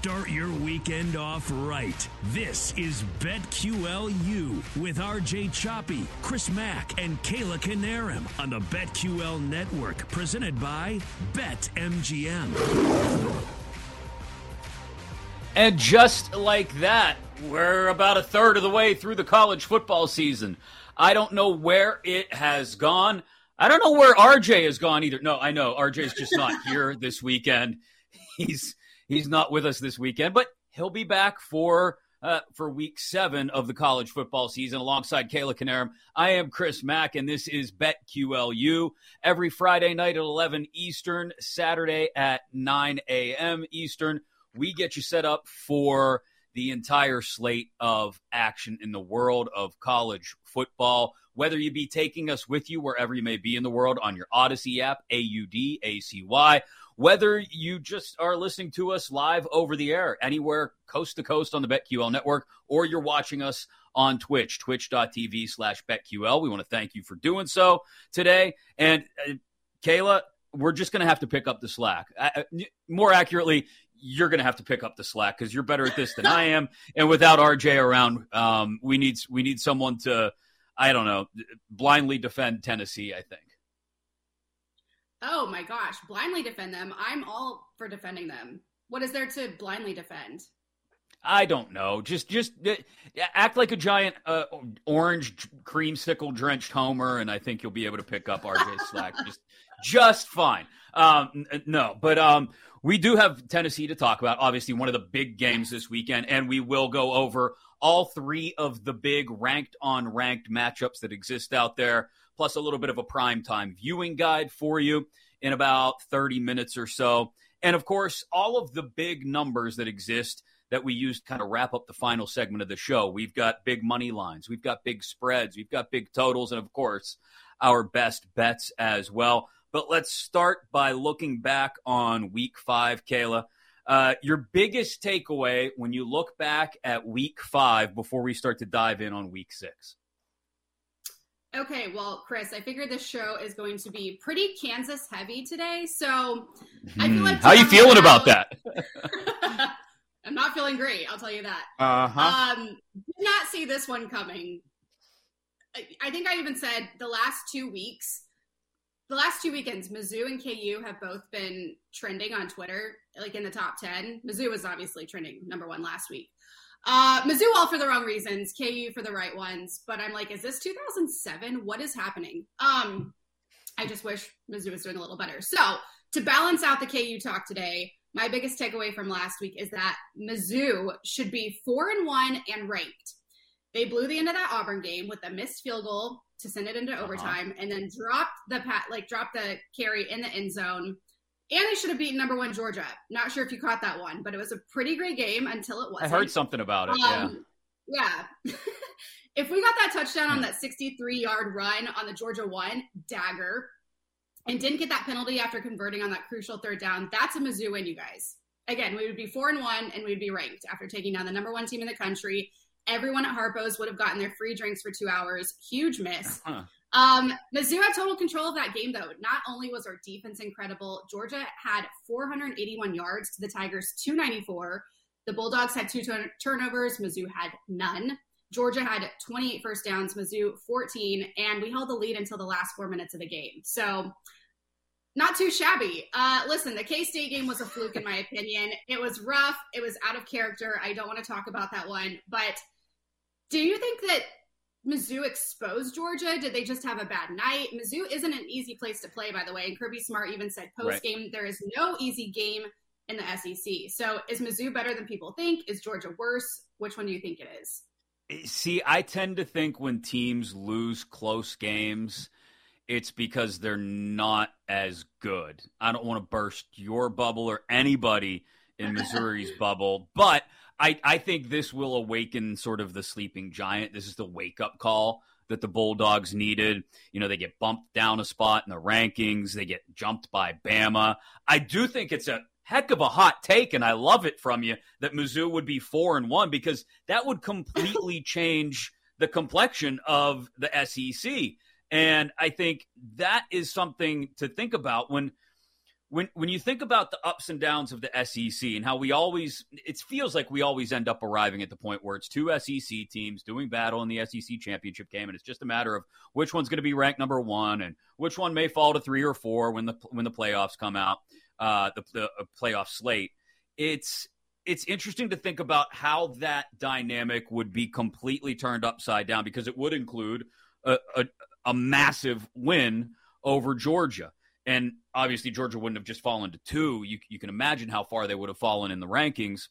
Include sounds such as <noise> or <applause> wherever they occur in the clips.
Start your weekend off right. This is BetQLU with RJ Choppy, Chris Mack, and Kayla Canarum on the BetQL network, presented by BetMGM. And just like that, we're about a third of the way through the college football season. I don't know where it has gone. I don't know where RJ has gone either. No, I know RJ's just not here this weekend. <laughs> He's he's not with us this weekend, but he'll be back for uh, for week seven of the college football season alongside Kayla Canarum. I am Chris Mack, and this is BetQLU every Friday night at 11 Eastern, Saturday at 9 a.m. Eastern. We get you set up for the entire slate of action in the world of college football. Whether you be taking us with you wherever you may be in the world on your Audacy app, A U D A C Y, whether you just are listening to us live over the air, anywhere coast to coast on the BetQL network, or you're watching us on Twitch, twitch.tv slash BetQL. We want to thank you for doing so today. And uh, Kayla, we're just going to have to pick up the slack. More accurately, you're going to have to pick up the slack because you're better at this than I am. And without RJ around, um, we need we need someone to, I don't know, blindly defend Tennessee. I think. Oh my gosh, blindly defend them. I'm all for defending them. What is there to blindly defend? I don't know. Just just uh, act like a giant uh, orange creamsicle drenched homer, and I think you'll be able to pick up RJ slack <laughs> just just fine. Um, no, but um, we do have Tennessee to talk about. Obviously, one of the big games this weekend, and we will go over all three of the big ranked on ranked matchups that exist out there, plus a little bit of a prime time viewing guide for you in about 30 minutes or so. And of course, all of the big numbers that exist that we use to kind of wrap up the final segment of the show. We've got big money lines, we've got big spreads, we've got big totals, and of course, our best bets as well. But let's start by looking back on week five, Kayla. Uh, your biggest takeaway when you look back at week five before we start to dive in on week six? Okay, well, Chris, I figured this show is going to be pretty Kansas heavy today, so I feel like how you feeling about that? <laughs> I'm not feeling great. I'll tell you that. Uh huh. Um, did not see this one coming. I, I think I even said the last two weeks the last two weekends, Mizzou and KU have both been trending on Twitter, like in the top 10. Mizzou was obviously trending number one last week. Uh, Mizzou all for the wrong reasons, KU for the right ones. But I'm like, is this 2007? What is happening? Um, I just wish Mizzou was doing a little better. So to balance out the KU talk today, my biggest takeaway from last week is that Mizzou should be four and one and ranked. They blew the end of that Auburn game with a missed field goal to send it into uh-huh. overtime, and then dropped the pat like dropped the carry in the end zone. And they should have beaten number one Georgia. Not sure if you caught that one, but it was a pretty great game until it wasn't. I heard something about it. Um, yeah. Yeah. <laughs> if we got that touchdown on that 63 yard run on the Georgia one, dagger, and didn't get that penalty after converting on that crucial third down, that's a Mizzou win, you guys. Again, we would be four and one and we'd be ranked after taking down the number one team in the country Everyone at Harpo's would have gotten their free drinks for two hours. Huge miss. <laughs> Uh-huh. Um, Mizzou had total control of that game, though. Not only was our defense incredible, Georgia had 481 yards to the Tigers' 294. The Bulldogs had two turn- turnovers. Mizzou had none. Georgia had 28 first downs, Mizzou 14, and we held the lead until the last four minutes of the game. So, not too shabby. Uh, listen, the K State game was a fluke, in my <laughs> opinion. It was rough. It was out of character. I don't want to talk about that one, but do you think that Mizzou exposed Georgia? Did they just have a bad night? Mizzou isn't an easy place to play, by the way. And Kirby Smart even said post game, right. there is no easy game in the SEC. So is Mizzou better than people think? Is Georgia worse? Which one do you think it is? See, I tend to think when teams lose close games, it's because they're not as good. I don't want to burst your bubble or anybody in <laughs> Missouri's bubble, but I, I think this will awaken sort of the sleeping giant. This is the wake up call that the Bulldogs needed. You know, they get bumped down a spot in the rankings, they get jumped by Bama. I do think it's a heck of a hot take, and I love it from you that Mizzou would be four and one because that would completely <laughs> change the complexion of the SEC. And I think that is something to think about when when when you think about the ups and downs of the SEC and how we always it feels like we always end up arriving at the point where it's two SEC teams doing battle in the SEC championship game and it's just a matter of which one's going to be ranked number 1 and which one may fall to 3 or 4 when the when the playoffs come out uh the, the uh, playoff slate. It's it's interesting to think about how that dynamic would be completely turned upside down because it would include a, a, a massive win over Georgia. And obviously, Georgia wouldn't have just fallen to two. You, you can imagine how far they would have fallen in the rankings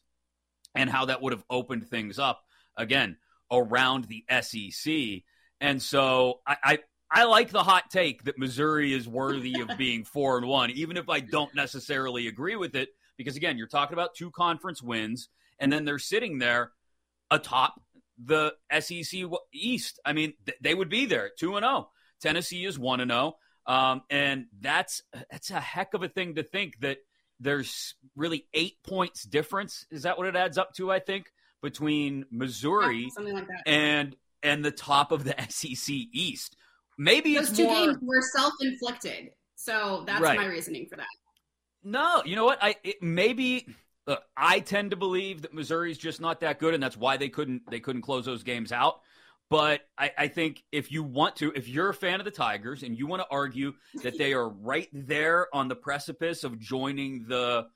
and how that would have opened things up again around the SEC. And so I, I, I like the hot take that Missouri is worthy of <laughs> being four and one, even if I don't necessarily agree with it. Because again, you're talking about two conference wins, and then they're sitting there atop the SEC East. I mean, th- they would be there two and zero. Oh. Tennessee is one and zero. Um, and that's that's a heck of a thing to think that there's really eight points difference. Is that what it adds up to? I think between Missouri yeah, like and and the top of the <laughs> SEC East. Maybe those it's two more... games were self-inflicted, so that's right. my reasoning for that. No, you know what? I it, maybe look, I tend to believe that Missouri's just not that good, and that's why they couldn't they couldn't close those games out. But I, I, think if you want to, if you're a fan of the Tigers and you want to argue that they are right there on the precipice of joining the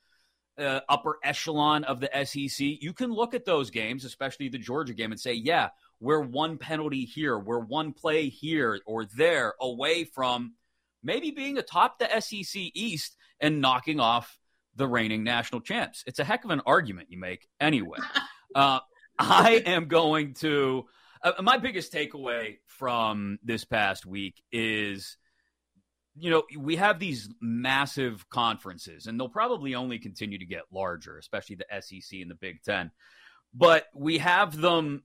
uh, upper echelon of the SEC, you can look at those games, especially the Georgia game, and say, yeah, we're one penalty here, we're one play here or there away from maybe being atop the SEC East and knocking off the reigning national champs. It's a heck of an argument you make anyway. <laughs> Uh, I am going to uh, my biggest takeaway from this past week is you know, we have these massive conferences, and they'll probably only continue to get larger, especially the SEC and the Big Ten. But we have them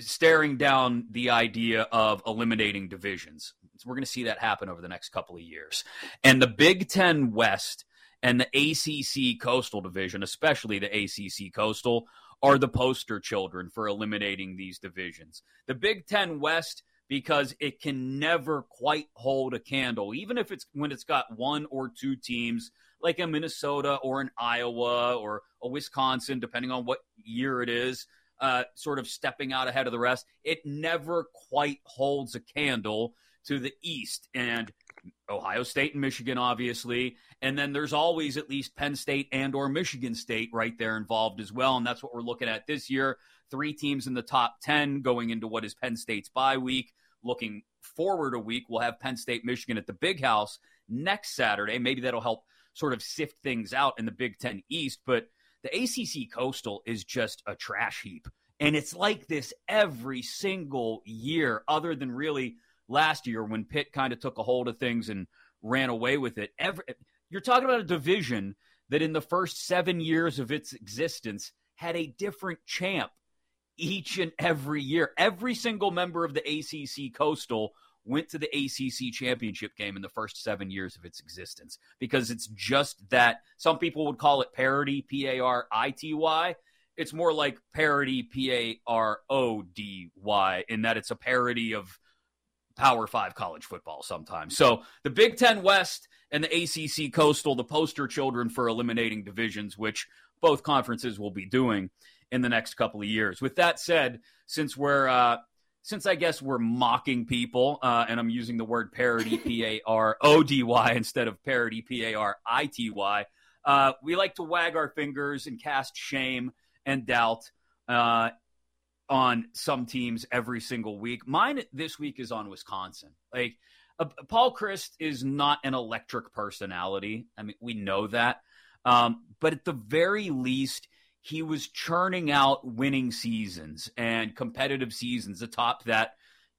staring down the idea of eliminating divisions. So we're going to see that happen over the next couple of years. And the Big Ten West and the ACC Coastal Division, especially the ACC Coastal, are the poster children for eliminating these divisions. The Big Ten West, because it can never quite hold a candle, even if it's when it's got one or two teams like a Minnesota or an Iowa or a Wisconsin, depending on what year it is, uh, sort of stepping out ahead of the rest. It never quite holds a candle to the East. And Ohio State and Michigan, obviously, and then there's always at least Penn State and or Michigan State right there involved as well, and that's what we're looking at this year. Three teams in the top ten going into what is Penn State's bye week. Looking forward a week, we'll have Penn State, Michigan at the Big House next Saturday. Maybe that'll help sort of sift things out in the Big Ten East, but the ACC Coastal is just a trash heap. And it's like this every single year, other than really last year when Pitt kind of took a hold of things and ran away with it. Every, you're talking about a division that in the first seven years of its existence had a different champ each and every year. Every single member of the ACC Coastal went to the ACC championship game in the first seven years of its existence because it's just that. Some people would call it parity, P A R I T Y. It's more like parody, P A R O D Y, in that it's a parody of Power Five college football sometimes. So the Big Ten West and the ACC Coastal, the poster children for eliminating divisions, which both conferences will be doing in the next couple of years. With that said, since we're uh, since I guess we're mocking people, uh, and I'm using the word parody <laughs> P A R O D Y instead of parody P A R I T Y, uh, we like to wag our fingers and cast shame and doubt uh, on some teams every single week. Mine this week is on Wisconsin. Like uh, Paul Chryst is not an electric personality. I mean, we know that. Um, but at the very least, he was churning out winning seasons and competitive seasons atop that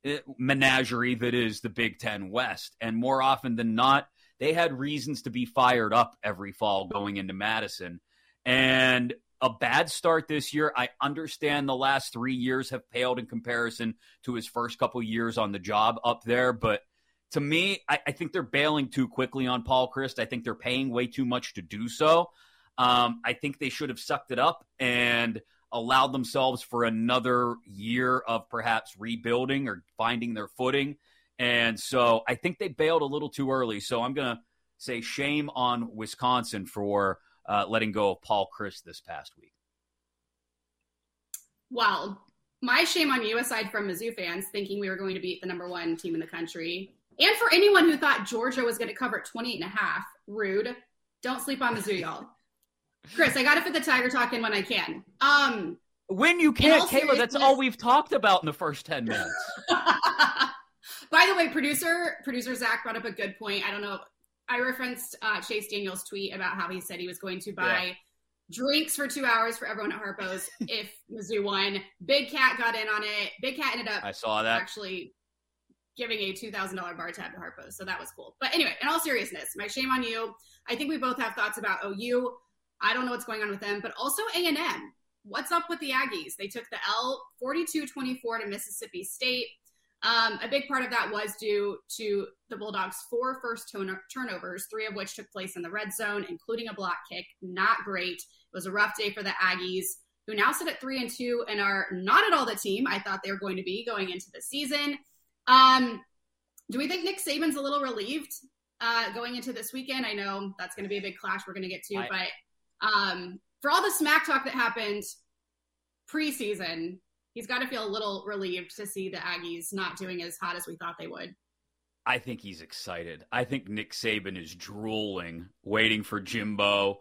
uh, menagerie that is the Big Ten West. And more often than not, they had reasons to be fired up every fall going into Madison. And a bad start this year. I understand the last three years have paled in comparison to his first couple years on the job up there, but to me, I, I, think they're bailing too quickly on Paul Chryst. I think they're paying way too much to do so. Um, I think they should have sucked it up and allowed themselves for another year of perhaps rebuilding or finding their footing. And so I think they bailed a little too early. So I'm going to say shame on Wisconsin for uh, letting go of Paul Chryst this past week. Well, my shame on you, aside from Mizzou fans thinking we were going to beat the number one team in the country, and for anyone who thought Georgia was going to cover 28 and a half, rude. Don't sleep on Mizzou, y'all. <laughs> Chris, I got to fit the Tiger talk in when I can. Um, when you can't, Kayla, that's all we've talked about in the first 10 minutes. <laughs> By the way, producer producer Zach brought up a good point. I don't know. I referenced uh, Chase Daniel's tweet about how he said he was going to buy yeah. drinks for two hours for everyone at Harpo's <laughs> if Mizzou won. Big Cat got in on it. Big Cat ended up I saw that actually giving a $2,000 bar tab to Harpo's. So that was cool. But anyway, in all seriousness, my shame on you. I think we both have thoughts about OU. I don't know what's going on with them, but also A&M. What's up with the Aggies? They took the L 42-24 to Mississippi State. Um, a big part of that was due to the Bulldogs' four first turnovers, three of which took place in the red zone, including a block kick. Not great. It was a rough day for the Aggies, who now sit at three and two and are not at all the team I thought they were going to be going into the season. Um, do we think Nick Saban's a little relieved uh, going into this weekend? I know that's going to be a big clash we're going to get to, I, but um, for all the smack talk that happened preseason, he's got to feel a little relieved to see the Aggies not doing as hot as we thought they would. I think he's excited. I think Nick Saban is drooling, waiting for Jimbo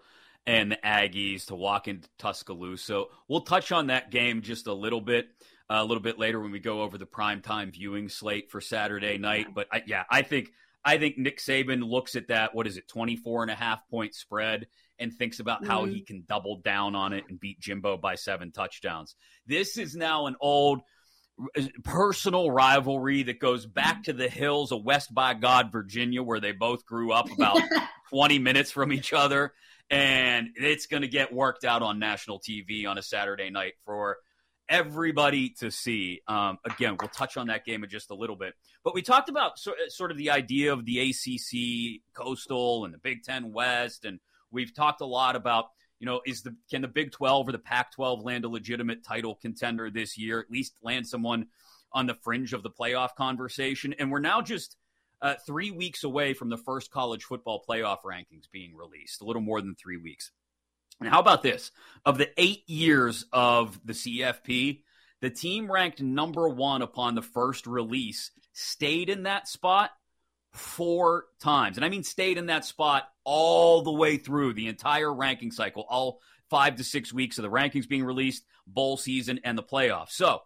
and the Aggies to walk into Tuscaloosa. We'll touch on that game just a little bit a little bit later when we go over the prime time viewing slate for Saturday night. But I, yeah, I think I think Nick Saban looks at that what is it 24 and a half point spread and thinks about mm-hmm. how he can double down on it and beat Jimbo by seven touchdowns. This is now an old personal rivalry that goes back to the hills of West by God, Virginia, where they both grew up about <laughs> 20 minutes from each other. And it's going to get worked out on national TV on a Saturday night for everybody to see. Um, again, we'll touch on that game in just a little bit. But we talked about so, sort of the idea of the ACC Coastal and the Big Ten West, and we've talked a lot about you know is the can the Big Twelve or the Pac twelve land a legitimate title contender this year? At least land someone on the fringe of the playoff conversation. And we're now just uh, three weeks away from the first college football playoff rankings being released. A little more than three weeks. And how about this? Of the eight years of the CFP, the team ranked number one upon the first release stayed in that spot four times. And I mean, stayed in that spot all the way through the entire ranking cycle, all five to six weeks of the rankings being released, bowl season, and the playoffs. So,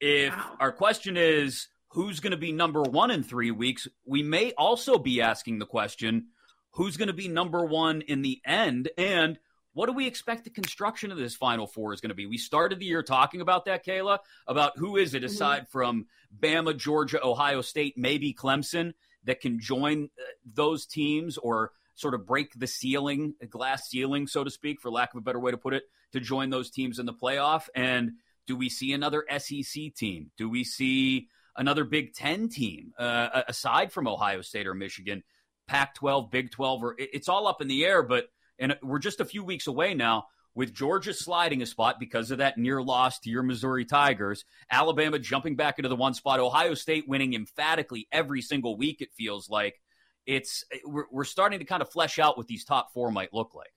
if wow. our question is who's going to be number one in three weeks, we may also be asking the question who's going to be number one in the end and what do we expect the construction of this Final Four is going to be? We started the year talking about that, Kayla, about who is it mm-hmm. aside mm-hmm. from Bama, Georgia, Ohio State, maybe Clemson that can join uh, those teams or sort of break the ceiling, glass ceiling, so to speak, for lack of a better way to put it, to join those teams in the playoff. And do we see another SEC team? Do we see another Big Ten team uh, aside from Ohio State or Michigan? Pac 12, Big 12, or it's all up in the air, but and we're just a few weeks away now with Georgia sliding a spot because of that near loss to your Missouri Tigers, Alabama jumping back into the one spot, Ohio State winning emphatically every single week, it feels like. It's we're, starting to kind of flesh out what these top four might look like.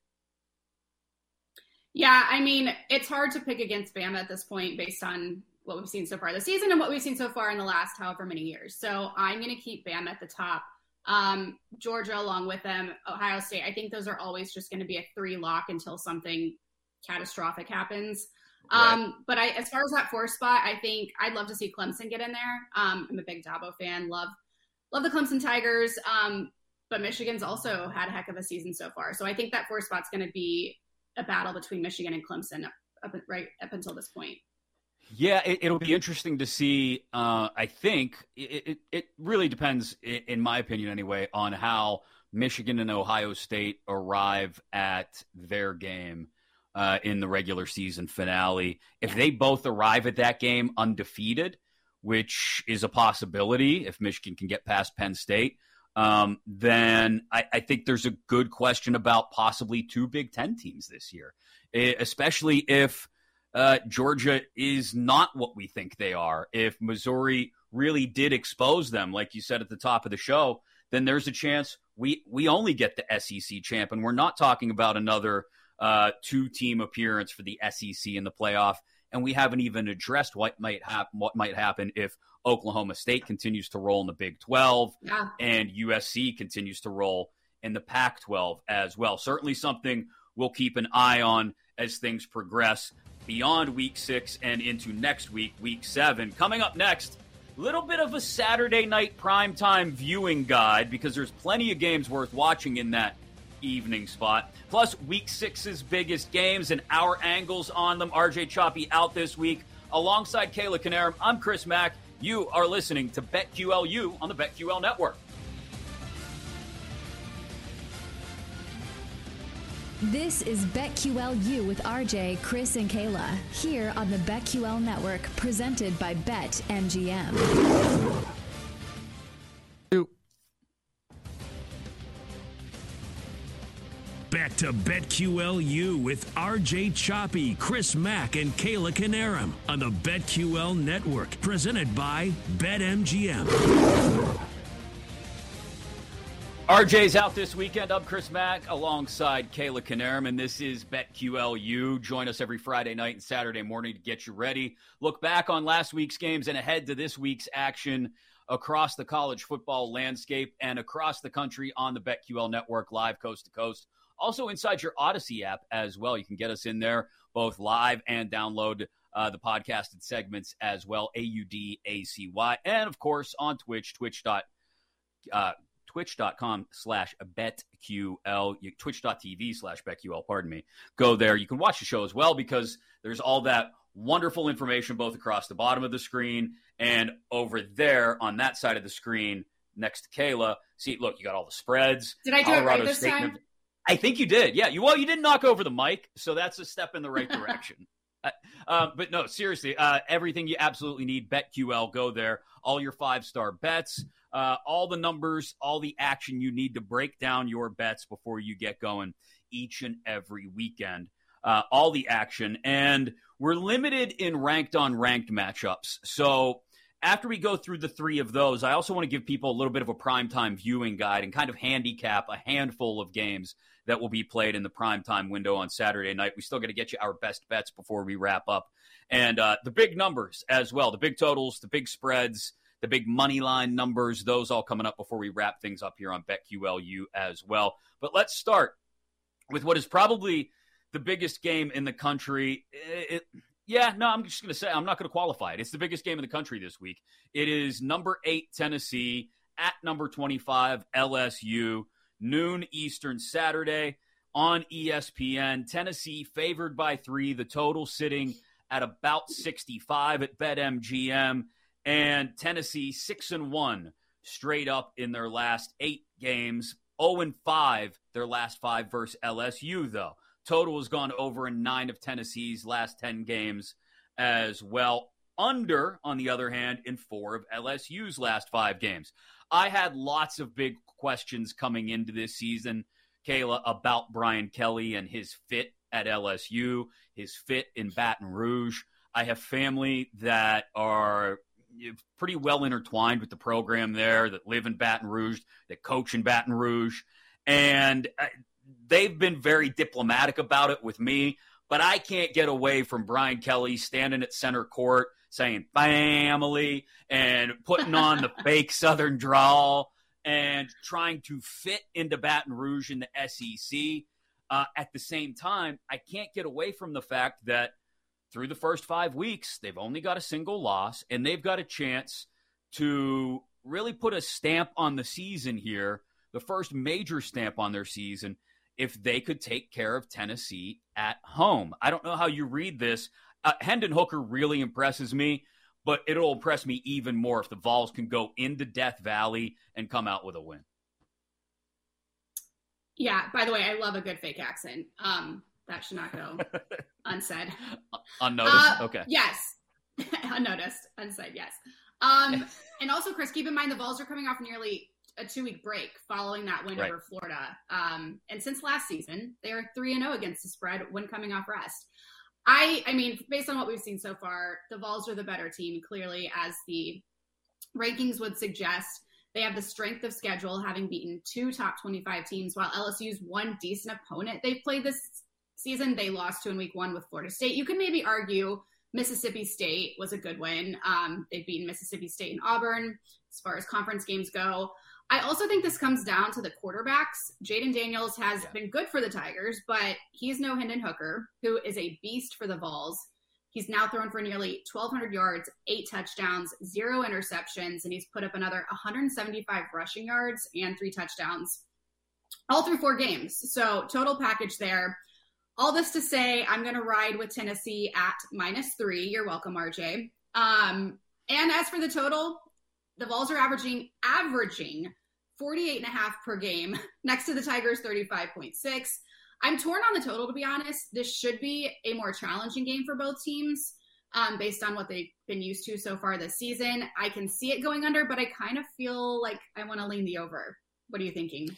Yeah, I mean, it's hard to pick against Bama at this point based on what we've seen so far this season and what we've seen so far in the last however many years. So I'm going to keep Bama at the top um, Georgia along with them, Ohio State. I think those are always just going to be a three lock until something catastrophic happens. Right. Um, but I, as far as that four spot, I think I'd love to see Clemson get in there. Um, I'm a big Dabo fan. Love, love the Clemson Tigers. Um, but Michigan's also had a heck of a season so far. So I think that four spot's going to be a battle between Michigan and Clemson up, up right up until this point. Yeah, it, will be interesting to see. Uh, I think it, it, it, really depends, in my opinion anyway, on how Michigan and Ohio State arrive at their game uh, in the regular season finale. If they both arrive at that game undefeated, which is a possibility if Michigan can get past Penn State, um, then I, I, think there's a good question about possibly two Big Ten teams this year, especially if uh, Georgia is not what we think they are. If Missouri really did expose them, like you said at the top of the show, then there's a chance we we only get the SEC champ, and we're not talking about another uh, two team appearance for the SEC in the playoff. And we haven't even addressed what might happen. What might happen if Oklahoma State continues to roll in the Big 12 yeah. and USC continues to roll in the Pac 12 as well. Certainly something we'll keep an eye on as things progress beyond week six and into next week, week seven. Coming up next, a little bit of a Saturday night primetime viewing guide because there's plenty of games worth watching in that evening spot. Plus, week six's biggest games and our angles on them. RJ Choppy out this week alongside Kayla Canarum. I'm Chris Mack. You are listening to BetQLU on the BetQL Network. This is BetQLU with RJ, Chris, and Kayla here on the BetQL Network, presented by BetMGM. Back to BetQLU with RJ Choppy, Chris Mack, and Kayla Canarum on the BetQL Network, presented by BetMGM. RJ's out this weekend. I'm Chris Mack alongside Kayla Canarum, and this is BetQLU. Join us every Friday night and Saturday morning to get you ready. Look back on last week's games and ahead to this week's action across the college football landscape and across the country on the BetQL network, live coast to coast. Also inside your Audacy app as well. You can get us in there both live and download uh, the podcasted segments as well. A U D A C Y, and of course on Twitch, Twitch dot. Uh, twitch.com slash betql, twitch.tv slash betql, pardon me. Go there. You can watch the show as well because there's all that wonderful information both across the bottom of the screen and over there on that side of the screen next to Kayla. See, look, you got all the spreads. Did I do Colorado it right this State time? I think you did. Yeah. You well, you didn't knock over the mic, so that's a step in the right <laughs> direction. Uh, uh, but no, seriously, uh, everything you absolutely need, BetQL, go there. All your five star bets, uh, all the numbers, all the action you need to break down your bets before you get going each and every weekend. Uh, all the action. And we're limited in ranked on ranked matchups. So after we go through the three of those, I also want to give people a little bit of a primetime viewing guide and kind of handicap a handful of games that will be played in the primetime window on Saturday night. We still got to get you our best bets before we wrap up. And uh, the big numbers as well, the big totals, the big spreads the big money line numbers, those all coming up before we wrap things up here on BetQLU as well. But let's start with what is probably the biggest game in the country. It, yeah, no, I'm just going to say I'm not going to qualify it. It's the biggest game in the country this week. It is number eight Tennessee at number 25 LSU, noon Eastern Saturday on ESPN. Tennessee favored by three, the total sitting at about 65 at BetMGM and Tennessee six and one straight up in their last eight games. 0 and 5 their last five versus LSU though. Total has gone over in nine of Tennessee's last 10 games as well. Under, on the other hand, in four of LSU's last five games. I had lots of big questions coming into this season, Kayla, about Brian Kelly and his fit at LSU, his fit in Baton Rouge. I have family that are pretty well intertwined with the program there that live in Baton Rouge, that coach in Baton Rouge. And uh, they've been very diplomatic about it with me, but I can't get away from Brian Kelly standing at center court saying family and putting on the <laughs> fake Southern drawl and trying to fit into Baton Rouge in the SEC. Uh, at the same time, I can't get away from the fact that – through the first five weeks, they've only got a single loss, and they've got a chance to really put a stamp on the season here, the first major stamp on their season if they could take care of Tennessee at home. I don't know how you read this. Uh, Hendon Hooker really impresses me, but it'll impress me even more if the Vols can go into Death Valley and come out with a win. Yeah, by the way, I love a good fake accent. Um, that should not go <laughs> unsaid. Unnoticed? Uh, okay. Yes. <laughs> Unnoticed. Unsaid, yes. Um, and also, Chris, keep in mind the Vols are coming off nearly a two week break following that win right. over Florida. Um, and since last season, they are 3 and 0 against the spread when coming off rest. I, I mean, based on what we've seen so far, the Vols are the better team, clearly, as the rankings would suggest. They have the strength of schedule, having beaten two top 25 teams, while LSU's one decent opponent they've played this season, they lost to in week one with Florida State. You can maybe argue Mississippi State was a good win. Um, they've beaten Mississippi State and Auburn as far as conference games go. I also think this comes down to the quarterbacks. Jayden Daniels has yeah. been good for the Tigers, but he's no Hendon Hooker, who is a beast for the Vols. He's now thrown for nearly 1,200 yards, eight touchdowns, zero interceptions, and he's put up another 175 rushing yards and three touchdowns all through four games. So, total package there. All this to say, I'm going to ride with Tennessee at minus three. You're welcome, RJ. Um, and as for the total, the Vols are averaging averaging 48 and a half per game <laughs> next to the Tigers 35.6. I'm torn on the total to be honest. This should be a more challenging game for both teams um, based on what they've been used to so far this season. I can see it going under, but I kind of feel like I want to lean the over. What are you thinking?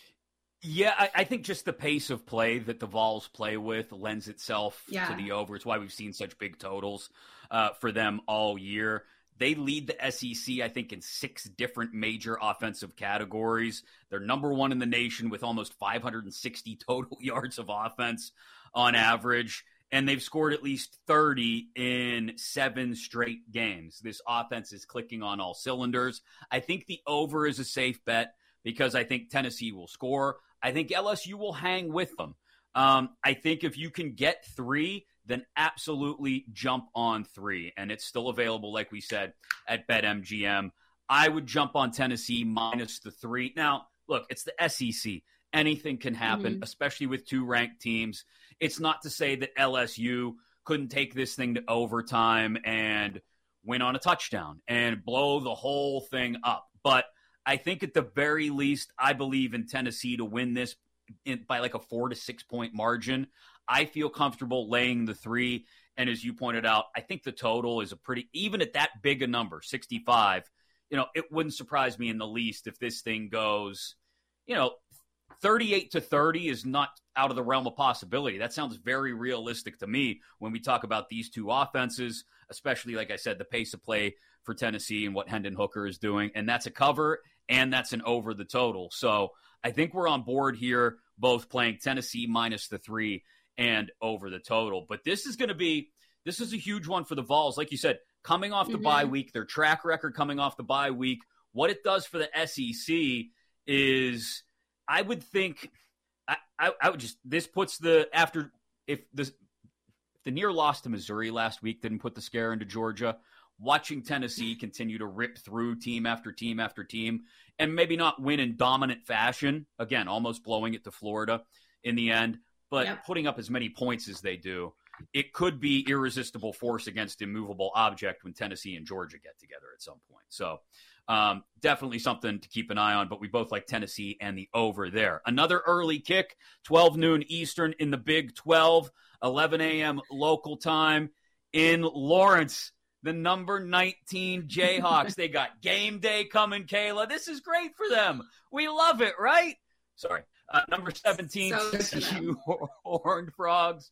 Yeah, I, I, think just the pace of play that the Vols play with lends itself yeah. to the over. It's why we've seen such big totals uh, for them all year. They lead the SEC, I think, in six different major offensive categories. They're number one in the nation with almost 560 <laughs> total yards of offense on average. And they've scored at least 30 in seven straight games. This offense is clicking on all cylinders. I think the over is a safe bet because I think Tennessee will score. I think LSU will hang with them. Um, I think if you can get three, then absolutely jump on three. And it's still available, like we said, at BetMGM. I would jump on Tennessee minus the three. Now, look, it's the SEC. Anything can happen, mm-hmm. especially with two ranked teams. It's not to say that LSU couldn't take this thing to overtime and win on a touchdown and blow the whole thing up. But I think at the very least, I believe in Tennessee to win this in, by like a four to six point margin. I feel comfortable laying the three. And as you pointed out, I think the total is a pretty, even at that big a number, 65, you know, it wouldn't surprise me in the least if this thing goes, you know, 38 to 30 is not out of the realm of possibility. That sounds very realistic to me when we talk about these two offenses, especially, like I said, the pace of play for Tennessee and what Hendon Hooker is doing. And that's a cover and that's an over the total. So I think we're on board here, both playing Tennessee minus the three and over the total. But this is going to be this is a huge one for the Vols. Like you said, coming off the mm-hmm. bye week, their track record coming off the bye week, what it does for the SEC is I would think I, I, I would just this puts the after if the the near loss to Missouri last week didn't put the scare into Georgia. Watching Tennessee continue to rip through team after team after team and maybe not win in dominant fashion. Again, almost blowing it to Florida in the end but yep. putting up as many points as they do, it could be irresistible force against immovable object when Tennessee and Georgia get together at some point. So um, definitely something to keep an eye on. But we both like Tennessee and the over there. Another early kick, 12 noon Eastern in the Big 12, 11 a.m. local time in Lawrence. The number 19 Jayhawks. they got game day coming, Kayla. This is great for them. We love it, right? Sorry. Uh, number 17, so Horned Frogs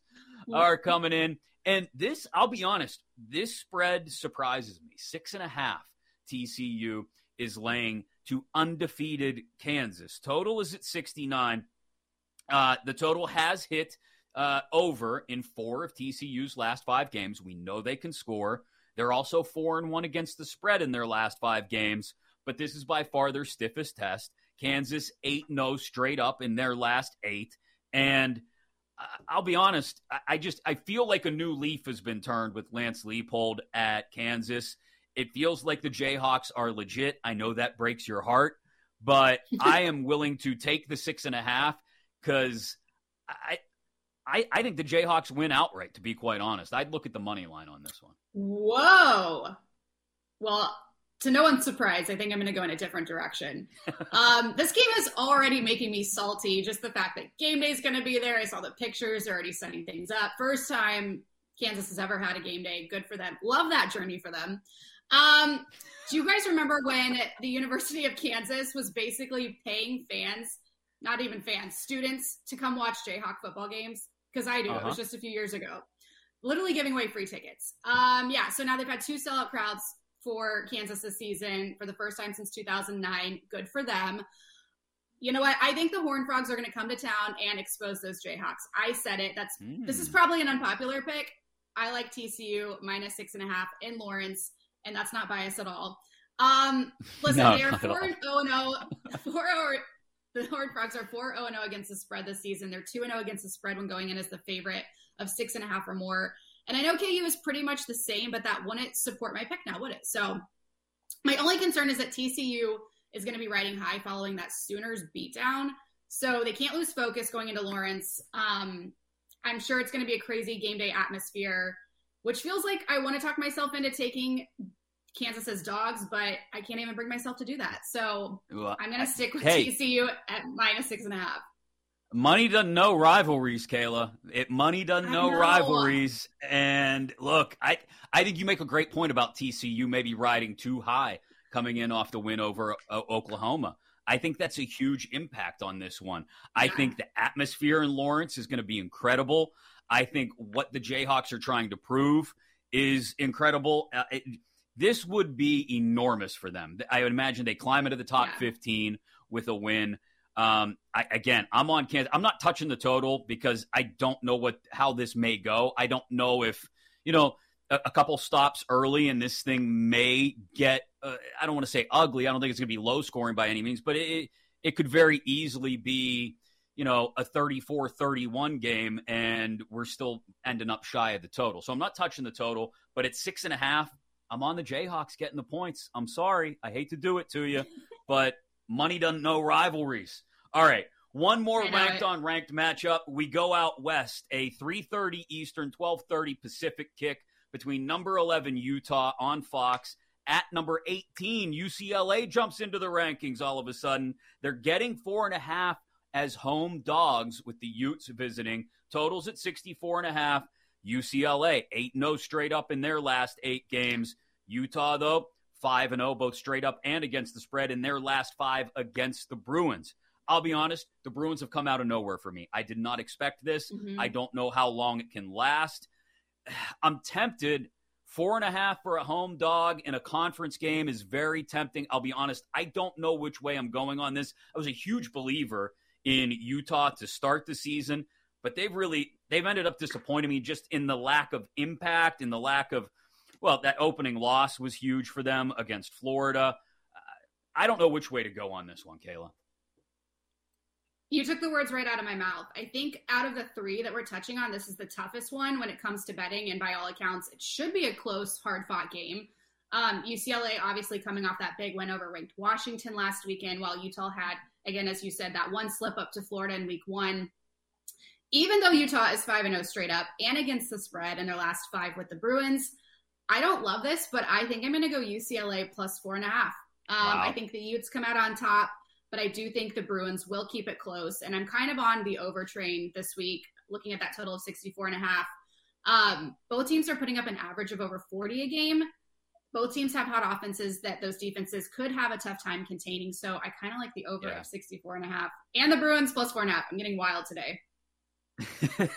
are coming in. And this, I'll be honest, this spread surprises me. Six and a half TCU is laying to undefeated Kansas. Total is at 69. Uh, the total has hit uh, over in four of TCU's last five games. We know they can score. They're also four and one against the spread in their last five games, but this is by far their stiffest test. Kansas 8 0 straight up in their last eight. And I'll be honest, I just I feel like a new leaf has been turned with Lance Leipold at Kansas. It feels like the Jayhawks are legit. I know that breaks your heart, but <laughs> I am willing to take the six and a half because I, I, I think the Jayhawks win outright. To be quite honest, I'd look at the money line on this one. Whoa. Well, to no one's surprise, I think I'm going to go in a different direction. <laughs> um, this game is already making me salty. Just the fact that game day is going to be there. I saw the pictures; they're already setting things up. First time Kansas has ever had a game day. Good for them. Love that journey for them. Um, do you guys remember when the University of Kansas was basically paying fans, not even fans, students, to come watch Jayhawk football games? Because I do. Uh-huh. It was uh-huh. just a few years ago. Literally giving away free tickets. Um, yeah, so now they've had two sellout crowds for Kansas this season for the first time since 2009. Good for them. You know what? I think the Horn Frogs are going to come to town and expose those Jayhawks. I said it. That's mm. this is hmm. probably an unpopular pick. I like TCU minus six and a half in Lawrence, and that's not biased at all. Um, <laughs> listen, no, they are four and zero, oh <laughs> four oh, the Horned Frogs are 4 0 0 against the spread this season. They're 2 0 against the spread when going in as the favorite of six and a half or more. And I know KU is pretty much the same, but that wouldn't support my pick now, would it? So my only concern is that TCU is going to be riding high following that Sooners beatdown. So they can't lose focus going into Lawrence. Um, I'm sure it's going to be a crazy game day atmosphere, which feels like I want to talk myself into taking Kansas as dogs, but I can't even bring myself to do that. So well, I'm going to stick with hey, TCU at minus six and a half. Money doesn't know rivalries, Kayla. It money doesn't know, know, rivalries. And look, I I think you make a great point about TCU maybe riding too high coming in off the win over uh, Oklahoma. I think that's a huge impact on this one. Yeah. I think the atmosphere in Lawrence is going to be incredible. I think what the Jayhawks are trying to prove is incredible. Uh, it, this would be enormous for them. I would imagine they climb into the top yeah. 15 with a win. Um, I, again, I'm on Kansas. I'm not touching the total because I don't know what how this may go. I don't know if you know a, a couple stops early and this thing may get. Uh, I don't want to say ugly. I don't think it's going to be low scoring by any means, but it it could very easily be you know a 34-31 game and we're still ending up shy of the total. So I'm not touching the total, but it's six and a half. I'm on the Jayhawks getting the points. I'm sorry. I hate to do it to you, <laughs> but money doesn't know rivalries. All right. One more ranked on ranked matchup. We go out west, a 3:30 Eastern, 12:30 Pacific kick between number 11 Utah on Fox at number 18 UCLA jumps into the rankings all of a sudden. They're getting four and a half as home dogs with the Utes visiting. Totals at 64 and a half. UCLA 8 0 straight up in their last eight games. Utah, though, 5 0, both straight up and against the spread in their last five against the Bruins. I'll be honest, the Bruins have come out of nowhere for me. I did not expect this. Mm-hmm. I don't know how long it can last. <sighs> I'm tempted. Four and a half for a home dog in a conference game is very tempting. I'll be honest, I don't know which way I'm going on this. I was a huge believer in Utah to start the season, but they've really they've ended up disappointing me just in the lack of impact, in the lack of well, that opening loss was huge for them against Florida. I don't know which way to go on this one, Kayla. You took the words right out of my mouth. I think out of the three that we're touching on, this is the toughest one when it comes to betting. And by all accounts, it should be a close, hard fought game. Um, UCLA obviously coming off that big win over ranked Washington last weekend, while Utah had, again, as you said, that one slip up to Florida in week one. Even though Utah is 5 0 straight up and against the spread in their last five with the Bruins, I don't love this, but I think I'm going to go UCLA plus four and a half. Um, wow. I think the Utes come out on top but I do think the Bruins will keep it close. And I'm kind of on the over train this week, looking at that total of 64 and a half. Um, both teams are putting up an average of over 40 a game. Both teams have hot offenses that those defenses could have a tough time containing. So I kind of like the over yeah. of 64 and a half. And the Bruins plus four and a half. I'm getting wild today. <laughs>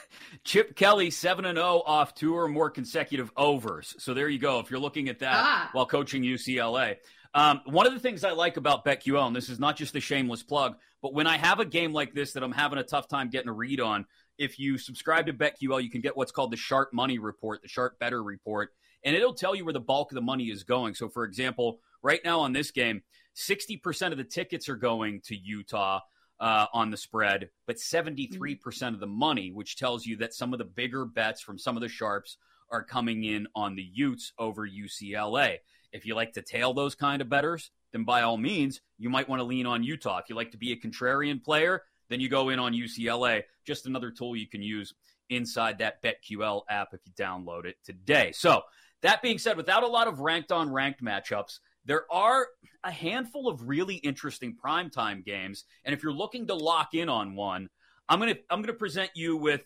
Chip Kelly, 7 and 0 off two or more consecutive overs. So there you go. If you're looking at that ah. while coaching UCLA. Um, one of the things I like about BetQL, and this is not just a shameless plug, but when I have a game like this that I'm having a tough time getting a read on, if you subscribe to BetQL, you can get what's called the Sharp Money Report, the Sharp Bettor Report, and it'll tell you where the bulk of the money is going. So, for example, right now on this game, 60% of the tickets are going to Utah. Uh, on the spread, but 73% of the money, which tells you that some of the bigger bets from some of the sharps are coming in on the Utes over UCLA. If you like to tail those kind of bettors, then by all means, you might want to lean on Utah. If you like to be a contrarian player, then you go in on UCLA. Just another tool you can use inside that BetQL app if you download it today. So, that being said, without a lot of ranked on ranked matchups, there are a handful of really interesting primetime games. And if you're looking to lock in on one, I'm gonna I'm gonna present you with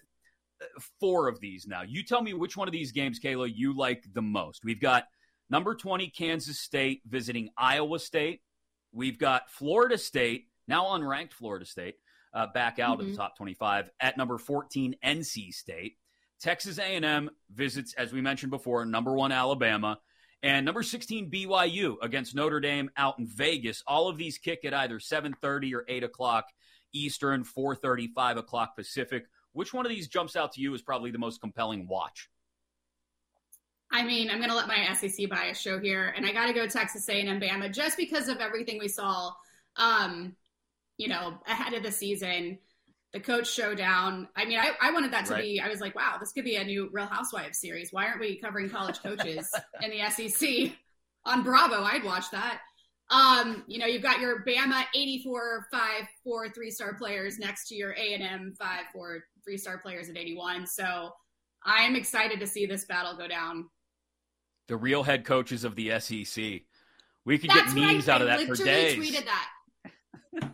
uh, four of these now. You tell me which one of these games, Kayla, you like the most. We've got number 20 Kansas State visiting Iowa State. We've got Florida State, now unranked Florida State, uh, back out mm-hmm. of the mm-hmm. top 25 at number 14 NC State. Texas A&M visits, as we mentioned before, number one Alabama, and number 16 BYU against Notre Dame out in Vegas. All of these kick at either 7:30 or 8 o'clock Eastern, 4:30, 5 o'clock Pacific. Which one of these jumps out to you is probably the most compelling watch? I mean, I'm going to let my SEC bias show here, and I got to go Texas A&M Bama just because of everything we saw, um, you know, ahead of the season the coach showdown. I mean, I, I wanted that to right. be, I was like, wow, this could be a new Real Housewives series. Why aren't we covering college coaches <laughs> in the SEC on Bravo? I'd watch that. Um, you know, you've got your Bama 84, 5, 4, 3 star players next to your A&M 5, 4, 3 star players at 81. So I'm excited to see this battle go down. The real head coaches of the SEC. We could That's get memes out of that for days. tweeted that.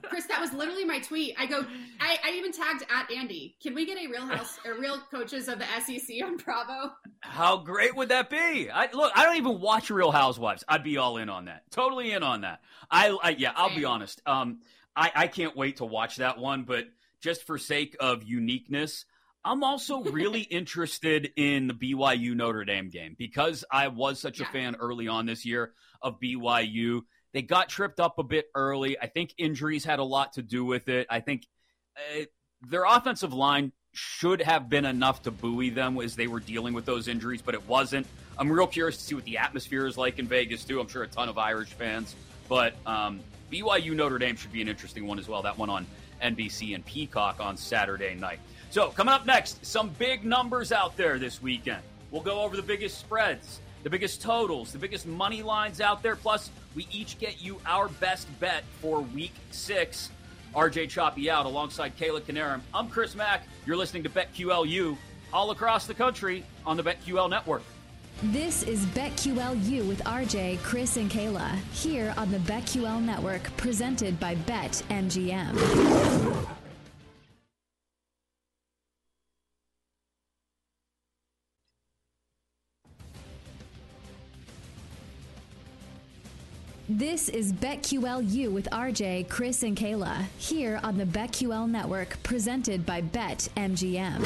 Chris, that was literally my tweet. I go, I, I, even tagged at Andy. Can we get a real house or real coaches of the SEC on Bravo? How great would that be? I look, I don't even watch Real Housewives. I'd be all in on that. Totally in on that. I, I yeah, I'll be honest. Um, I, I can't wait to watch that one, but just for sake of uniqueness, I'm also <laughs> really interested in the BYU Notre Dame game because I was such yeah. a fan early on this year of BYU. They got tripped up a bit early. I think injuries had a lot to do with it. I think uh, their offensive line should have been enough to buoy them as they were dealing with those injuries, but it wasn't. I'm real curious to see what the atmosphere is like in Vegas, too. I'm sure a ton of Irish fans. But um, BYU Notre Dame should be an interesting one as well. That one on NBC and Peacock on Saturday night. So, coming up next, some big numbers out there this weekend. We'll go over the biggest spreads, the biggest totals, the biggest money lines out there. Plus, we each get you our best bet for week six. RJ Choppy out alongside Kayla Canarum. I'm Chris Mack. You're listening to BetQLU all across the country on the BetQL network. This is BetQLU with RJ, Chris, and Kayla here on the BetQL network, presented by BetMGM. This is BetQLU with RJ, Chris, and Kayla here on the BetQL network, presented by BetMGM.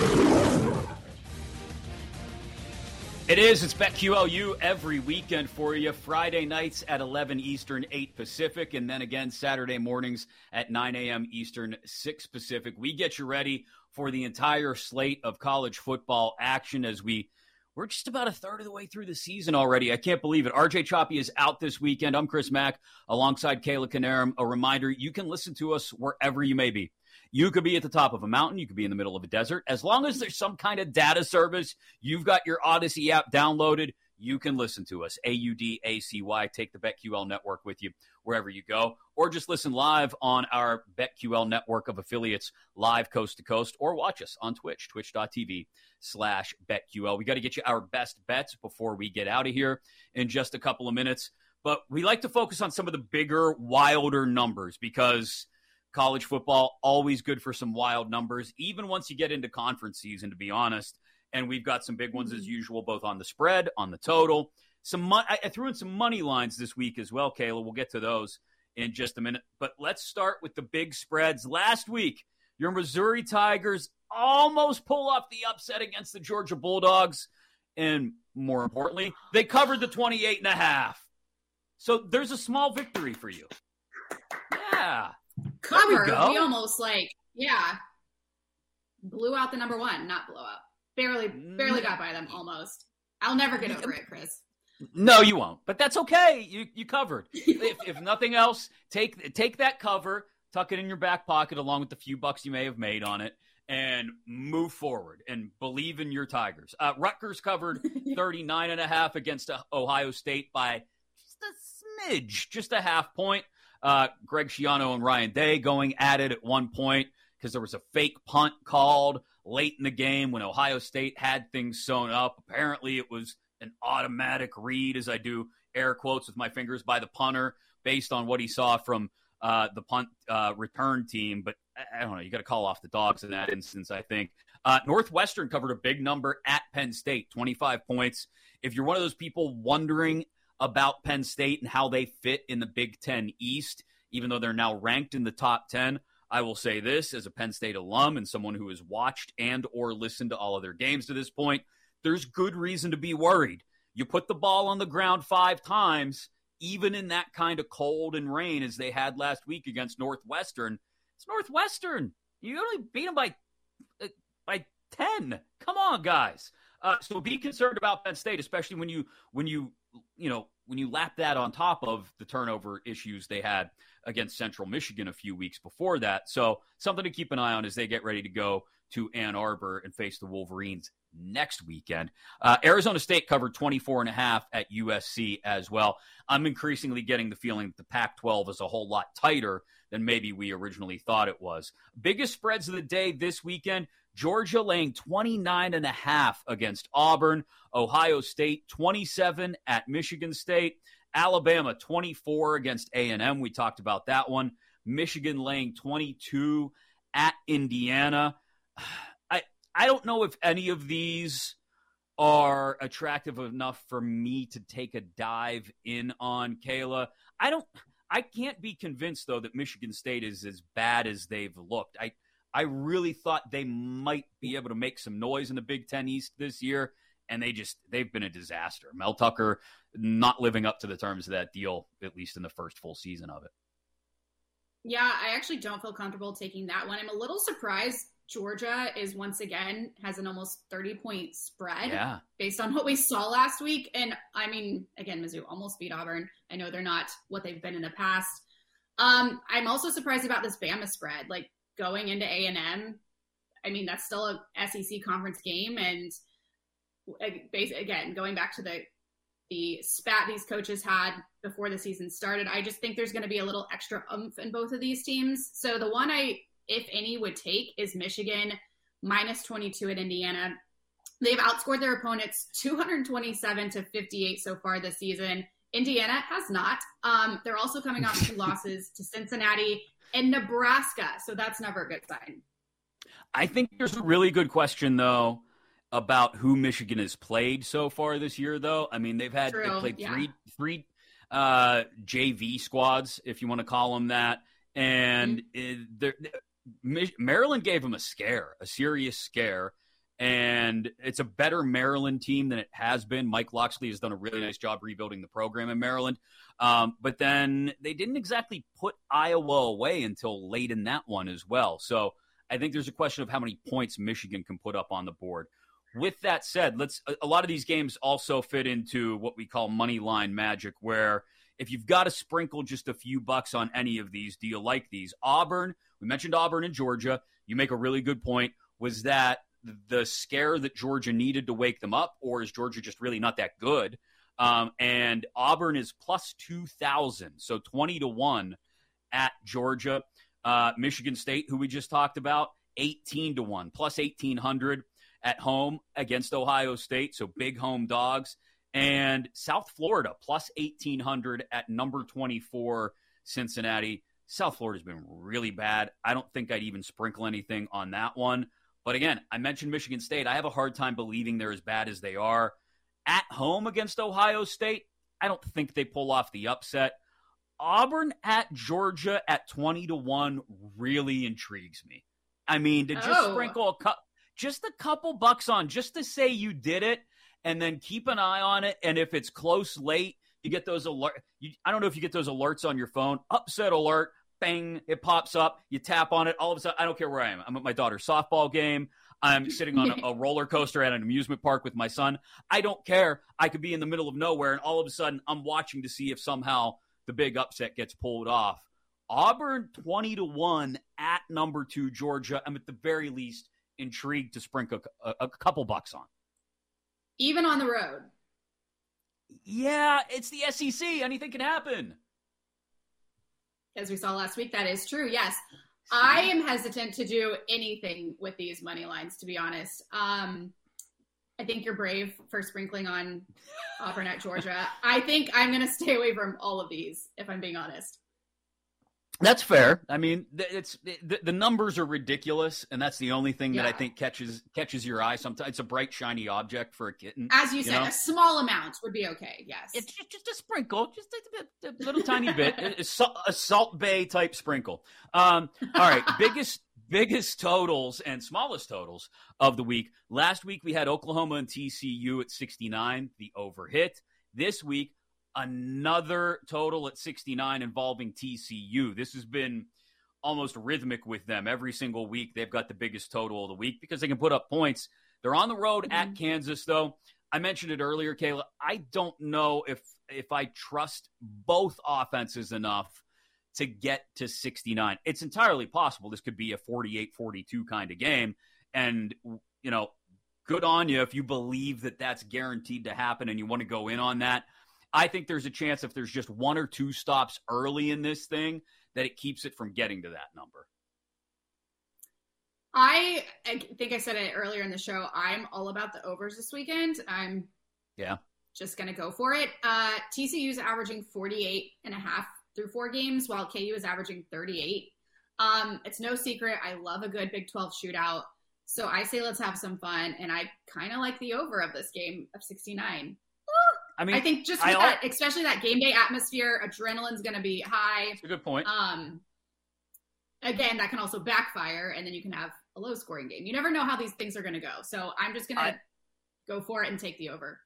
It is. It's BetQLU every weekend for you. Friday nights at 11 Eastern, 8 Pacific, and then again Saturday mornings at 9 a.m. Eastern, 6 Pacific. We get you ready for the entire slate of college football action as we we're just about a third of the way through the season already. I can't believe it. RJ Choppy is out this weekend. I'm Chris Mack alongside Kayla Canarum. A reminder you can listen to us wherever you may be. You could be at the top of a mountain. You could be in the middle of a desert. As long as there's some kind of data service, you've got your Audacy app downloaded you can listen to us. A U D A C Y. Take the BetQL network with you wherever you go, or just listen live on our BetQL network of affiliates, live coast to coast, or watch us on Twitch, twitch.tv slash BetQL. We got to get you our best bets before we get out of here in just a couple of minutes. But we like to focus on some of the bigger, wilder numbers because college football always good for some wild numbers even once you get into conference season to be honest and we've got some big ones as mm-hmm. usual, both on the spread, on the total. Some mo- I threw in some money lines this week as well, Kayla. We'll get to those in just a minute. But let's start with the big spreads. Last week, your Missouri Tigers almost pull off the upset against the Georgia Bulldogs. And more importantly, they covered the 28 and a half. So there's a small victory for you. Yeah. Cover. We, we almost like, yeah, blew out the number one, not blow out. Barely, barely got by them almost. I'll never get over it, Chris. No, you won't. But that's okay. You you covered. <laughs> if, if nothing else, take take that cover, tuck it in your back pocket along with the few bucks you may have made on it, and move forward and believe in your Tigers. Uh, Rutgers covered <laughs> 39 and a half against uh, Ohio State by just a smidge, just a half point. Uh, Greg Schiano and Ryan Day going at it at one point because there was a fake punt called late in the game when Ohio State had things sewn up. Apparently, it was an automatic read, as I do air quotes with my fingers, by the punter based on what he saw from uh, the punt uh, return team. But I don't know. You got to call off the dogs in that instance, I think. Uh, Northwestern covered a big number at Penn State, 25 points. If you're one of those people wondering about Penn State and how they fit in the Big Ten East, even though they're now ranked in the top 10, I will say this as a Penn State alum and someone who has watched and or listened to all of their games to this point, there's good reason to be worried. You put the ball on the ground five times, even in that kind of cold and rain as they had last week against Northwestern. It's Northwestern. You only beat them by uh, by ten. Come on, guys. Uh, so be concerned about Penn State, especially when you when you you know when you lap that on top of the turnover issues they had against Central Michigan a few weeks before that. So something to keep an eye on as they get ready to go to Ann Arbor and face the Wolverines next weekend. Uh, Arizona State covered 24 and a half at USC as well. I'm increasingly getting the feeling that the Pac 12 is a whole lot tighter than maybe we originally thought it was. Biggest spreads of the day this weekend. Georgia laying 29 and a half against Auburn, Ohio State 27 at Michigan State, Alabama 24 against A&M. We talked about that one. Michigan laying 22 at Indiana. <sighs> I I don't know if any of these are attractive enough for me to take a dive in on Kayla. I don't I can't be convinced though that Michigan State is as bad as they've looked. I I really thought they might be able to make some noise in the Big Ten East this year, and they just they've been a disaster. Mel Tucker not living up to the terms of that deal, at least in the first full season of it. Yeah, I actually don't feel comfortable taking that one. I'm a little surprised Georgia is once again has an almost 30 point spread yeah. based on what we saw last week. And I mean, again, Mizzou almost beat Auburn. I know they're not what they've been in the past. Um, I'm also surprised about this Bama spread. Like going into A and M, I mean that's still a SEC conference game, and again going back to the the spat these coaches had before the season started, I just think there's going to be a little extra oomph in both of these teams. So the one I, if any, would take is Michigan minus 22 at Indiana. They've outscored their opponents 227 to 58 so far this season. Indiana has not. Um, they're also coming off two <laughs> losses to Cincinnati and Nebraska. So that's never a good sign. I think there's a really good question, though, about who Michigan has played so far this year, though. I mean, they've had they played yeah. three three uh, JV squads, if you want to call them that, and mm-hmm. it, Maryland gave them a scare, a serious scare. And it's a better Maryland team than it has been. Mike Locksley has done a really nice job rebuilding the program in Maryland. Um, but then they didn't exactly put Iowa away until late in that one as well. So I think there's a question of how many points Michigan can put up on the board. With that said, let's a lot of these games also fit into what we call money line magic, where if you've got to sprinkle just a few bucks on any of these, do you like these? Auburn, we mentioned Auburn and Georgia. You make a really good point. Was that the scare that Georgia needed to wake them up, or is Georgia just really not that good? Um, and Auburn is plus 2,000, so 20 to 1 at Georgia. Uh, Michigan State, who we just talked about, 18 to 1, plus 1,800 at home against Ohio State, so big home dogs. And South Florida, plus 1,800 at number 24, Cincinnati. South Florida's been really bad. I don't think I'd even sprinkle anything on that one. But again, I mentioned Michigan State. I have a hard time believing they're as bad as they are. At home against Ohio State, I don't think they pull off the upset. Auburn at Georgia at 20 to 1 really intrigues me. I mean, to just oh. sprinkle a cup, just a couple bucks on just to say you did it and then keep an eye on it. And if it's close late, you get those alert. You, I don't know if you get those alerts on your phone. Upset alert, bang, it pops up. You tap on it. All of a sudden, I don't care where I am. I'm at my daughter's softball game. I'm sitting on a, a, roller coaster at an amusement park with my son. I don't care. I could be in the middle of nowhere, and all of a sudden, I'm watching to see if somehow the big upset gets pulled off. Auburn 20 to 1 at number two, Georgia. I'm at the very least intrigued to sprinkle a, a couple bucks on. Even on the road. Yeah, it's the SEC. Anything can happen. As we saw last week, that is true. Yes. I am hesitant to do anything with these money lines, to be honest. Um, I think you're brave for sprinkling on Auburn at Georgia. <laughs> I think I'm going to stay away from all of these, if I'm being honest. That's fair. I mean, it's the, the numbers are ridiculous, and that's the only thing that I think catches catches your eye. Sometimes it's a bright, shiny object for a kitten. As you, you said, know? a small amount would be okay. Yes, it's just, just a sprinkle, just a, a little tiny bit, a, Salt Bae type sprinkle. Um, all right, <laughs> biggest biggest totals and smallest totals of the week. Last week we had Oklahoma and TCU at 69, the over hit. This week another total at 69 involving TCU. This has been almost rhythmic with them. Every single week, they've got the biggest total of the week because they can put up points. They're on the road mm-hmm. at Kansas, though. I mentioned it earlier, Kayla. I don't know if if I trust both offenses enough to get to 69. It's entirely possible this could be a 48-42 kind of game and you know, good on you if you believe that that's guaranteed to happen and you want to go in on that. I think there's a chance if there's just one or two stops early in this thing that it keeps it from getting to that number. I, I think I said it earlier in the show. I'm all about the overs this weekend. I'm yeah just going to go for it. Uh, TCU is averaging 48 and a half through four games, while KU is averaging 38. Um, it's no secret. I love a good Big 12 shootout. So I say let's have some fun. And I kind of like the over of this game of 69. I mean, I think just with I, that, especially that game day atmosphere, adrenaline's going to be high. That's a good point. Um, again, that can also backfire, and then you can have a low scoring game. You never know how these things are going to go. So I'm just going to go for it and take the over.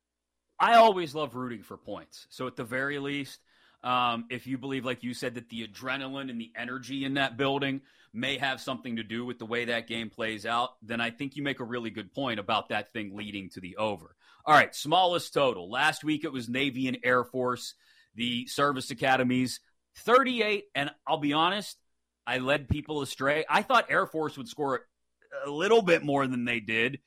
I always love rooting for points. So at the very least, um, if you believe, like you said, that the adrenaline and the energy in that building may have something to do with the way that game plays out, then I think you make a really good point about that thing leading to the over. All right, smallest total. Last week it was Navy and Air Force, the service academies, 38. And I'll be honest, I led people astray. I thought Air Force would score a little bit more than they did.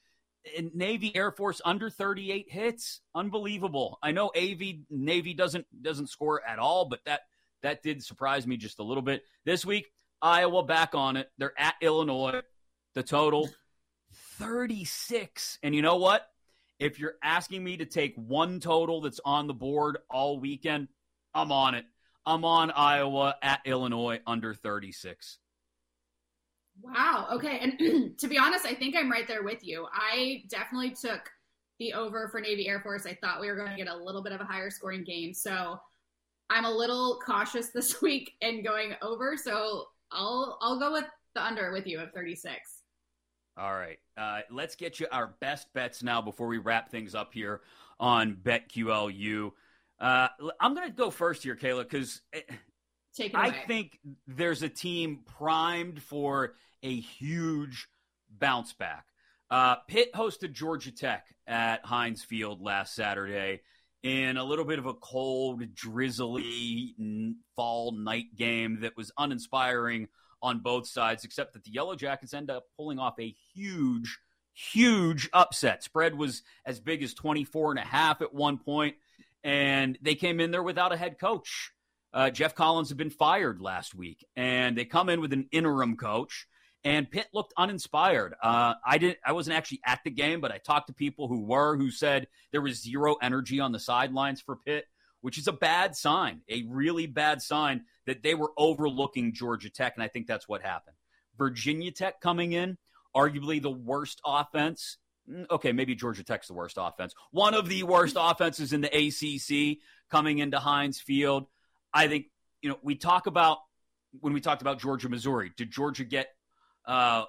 Navy Air Force under 38 hits. Unbelievable. I know AV Navy doesn't doesn't score at all, but that that did surprise me just a little bit. This week, Iowa back on it. They're at Illinois. The total 36. And you know what? If you're asking me to take one total that's on the board all weekend, I'm on it. I'm on Iowa at Illinois under 36. Wow. Okay. And <clears throat> to be honest, I think I'm right there with you. I definitely took the over for Navy Air Force. I thought we were going to get a little bit of a higher scoring game. So I'm a little cautious <laughs> this week and going over. So I'll I'll go with the under with you at 36. All right. Uh, let's get you our best bets now before we wrap things up here on BetQLU. Uh, I'm going to go first here, Kayla, because I think there's a team primed for a huge bounce back. Uh, Pitt hosted Georgia Tech at Heinz Field last Saturday in a little bit of a cold, drizzly fall night game that was uninspiring on both sides, except that the Yellow Jackets end up pulling off a huge, huge upset. Spread was as big as 24 and a half at one point, and they came in there without a head coach. Uh, Geoff Collins had been fired last week, and they come in with an interim coach. And Pitt looked uninspired. Uh, I didn't. I wasn't actually at the game, but I talked to people who were, who said there was zero energy on the sidelines for Pitt which is a bad sign, a really bad sign that they were overlooking Georgia Tech. And I think that's what happened. Virginia Tech coming in, arguably the worst offense. Mm, okay, maybe Georgia Tech's the worst offense. One of the worst offenses in the ACC coming into Heinz Field. I think, you know, we talk about when we talked about Georgia, Missouri, did Georgia get uh,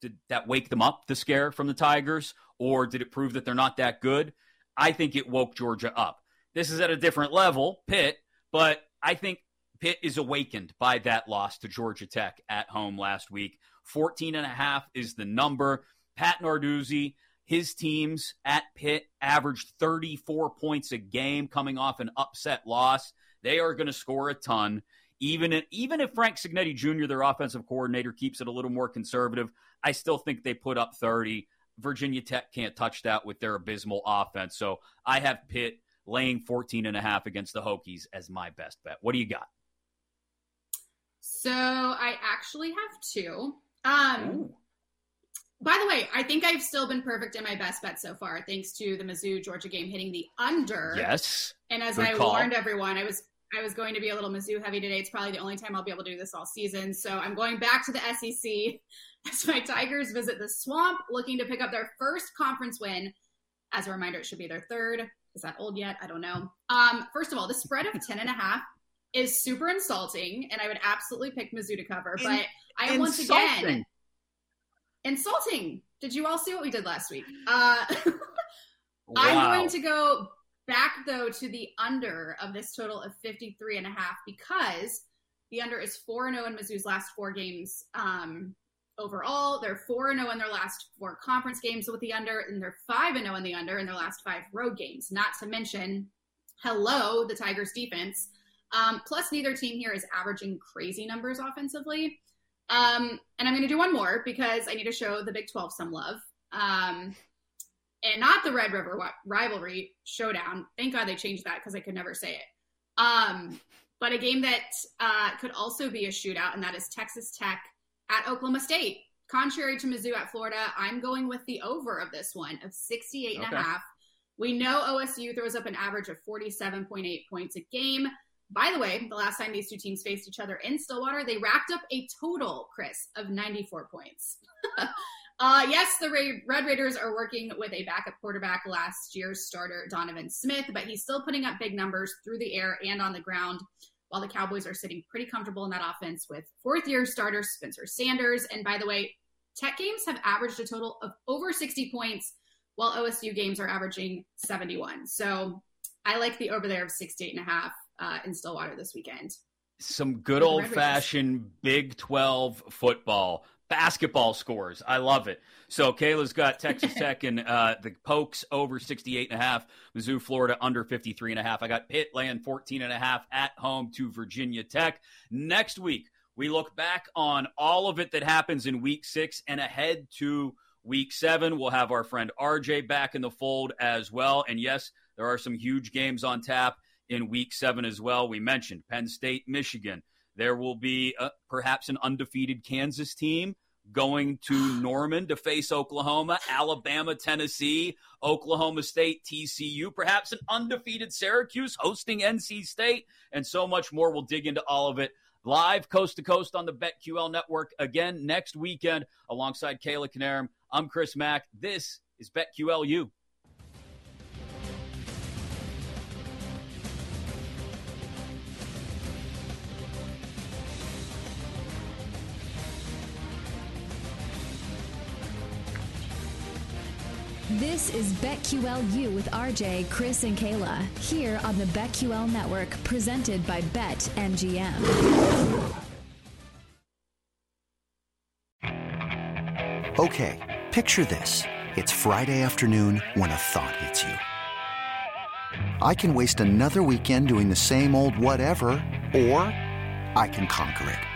did that wake them up, the scare from the Tigers, or did it prove that they're not that good? I think it woke Georgia up. This is at a different level, Pitt, but I think Pitt is awakened by that loss to Georgia Tech at home last week. 14 and a half is the number. Pat Narduzzi, his teams at Pitt averaged 34 points a game coming off an upset loss. They are going to score a ton. Even if, even if Frank Cignetti Jr., their offensive coordinator, keeps it a little more conservative, I still think they put up 30. Virginia Tech can't touch that with their abysmal offense. So I have Pitt laying 14 and a half against the Hokies as my best bet. What do you got? So I actually have two. Um, by the way, I think I've still been perfect in my best bet so far, thanks to the Mizzou Georgia game hitting the under. Yes. And as Good I call. warned everyone, I was I was going to be a little Mizzou heavy today. It's probably the only time I'll be able to do this all season. So I'm going back to the SEC <laughs> as my Tigers visit the Swamp, looking to pick up their first conference win. As a reminder, it should be their third. Is that old yet? I don't know. Um, first of all, the spread of <laughs> 10 and a half is super insulting, and I would absolutely pick Mizzou to cover. But I am once again Insulting. insulting. Did you all see what we did last week? Uh, <laughs> I'm going to go back though to the under of this total of 53 and a half because the under is 4 0 in Mizzou's last four games um, overall. They're 4 0 in their last four conference games with the under, and they're 5 0 in the under in their last five road games. Not to mention, hello, the Tigers defense. Um, plus, neither team here is averaging crazy numbers offensively. Um, and I'm going to do one more because I need to show the Big 12 some love. Um, and not the Red River rivalry showdown. Thank God they changed that because I could never say it. Um, but a game that uh, could also be a shootout, and that is Texas Tech at Oklahoma State. Contrary to Mizzou at Florida, I'm going with the over of this one of 68 and a half. We know OSU throws up an average of 47.8 points a game. By the way, the last time these two teams faced each other in Stillwater, they racked up a total, Chris, of 94 points. <laughs> uh, yes, the Red Raiders are working with a backup quarterback, last year's starter, Donovan Smith, but he's still putting up big numbers through the air and on the ground, while the Cowboys are sitting pretty comfortable in that offense with fourth year starter Spencer Sanders. And by the way, Tech games have averaged a total of over 60 points, while OSU games are averaging 71. So I like the over there of 68 and a half uh, in Stillwater this weekend. Some good old fashioned Big 12 football, basketball scores. I love it. So Kayla's got Texas Tech and uh, the Pokes over 68 and a half, Mizzou, Florida under 53 and a half. I got Pitt laying 14 and a half at home to Virginia Tech. Next week, we look back on all of it that happens in week six and ahead to week seven. We'll have our friend RJ back in the fold as well. And yes, there are some huge games on tap in week seven as well. We mentioned Penn State, Michigan. There will be uh, perhaps an undefeated Kansas team going to <sighs> Norman to face Oklahoma, Alabama, Tennessee, Oklahoma State, TCU, perhaps an undefeated Syracuse hosting NC State, and so much more. We'll dig into all of it live coast to coast on the BetQL network again next weekend alongside Kayla Canarum. I'm Chris Mack. This is BetQLU. This is BetQLU with RJ, Chris, and Kayla here on the BetQL network, presented by BetMGM. Okay, picture this. It's Friday afternoon when a thought hits you. I can waste another weekend doing the same old whatever, or I can conquer it.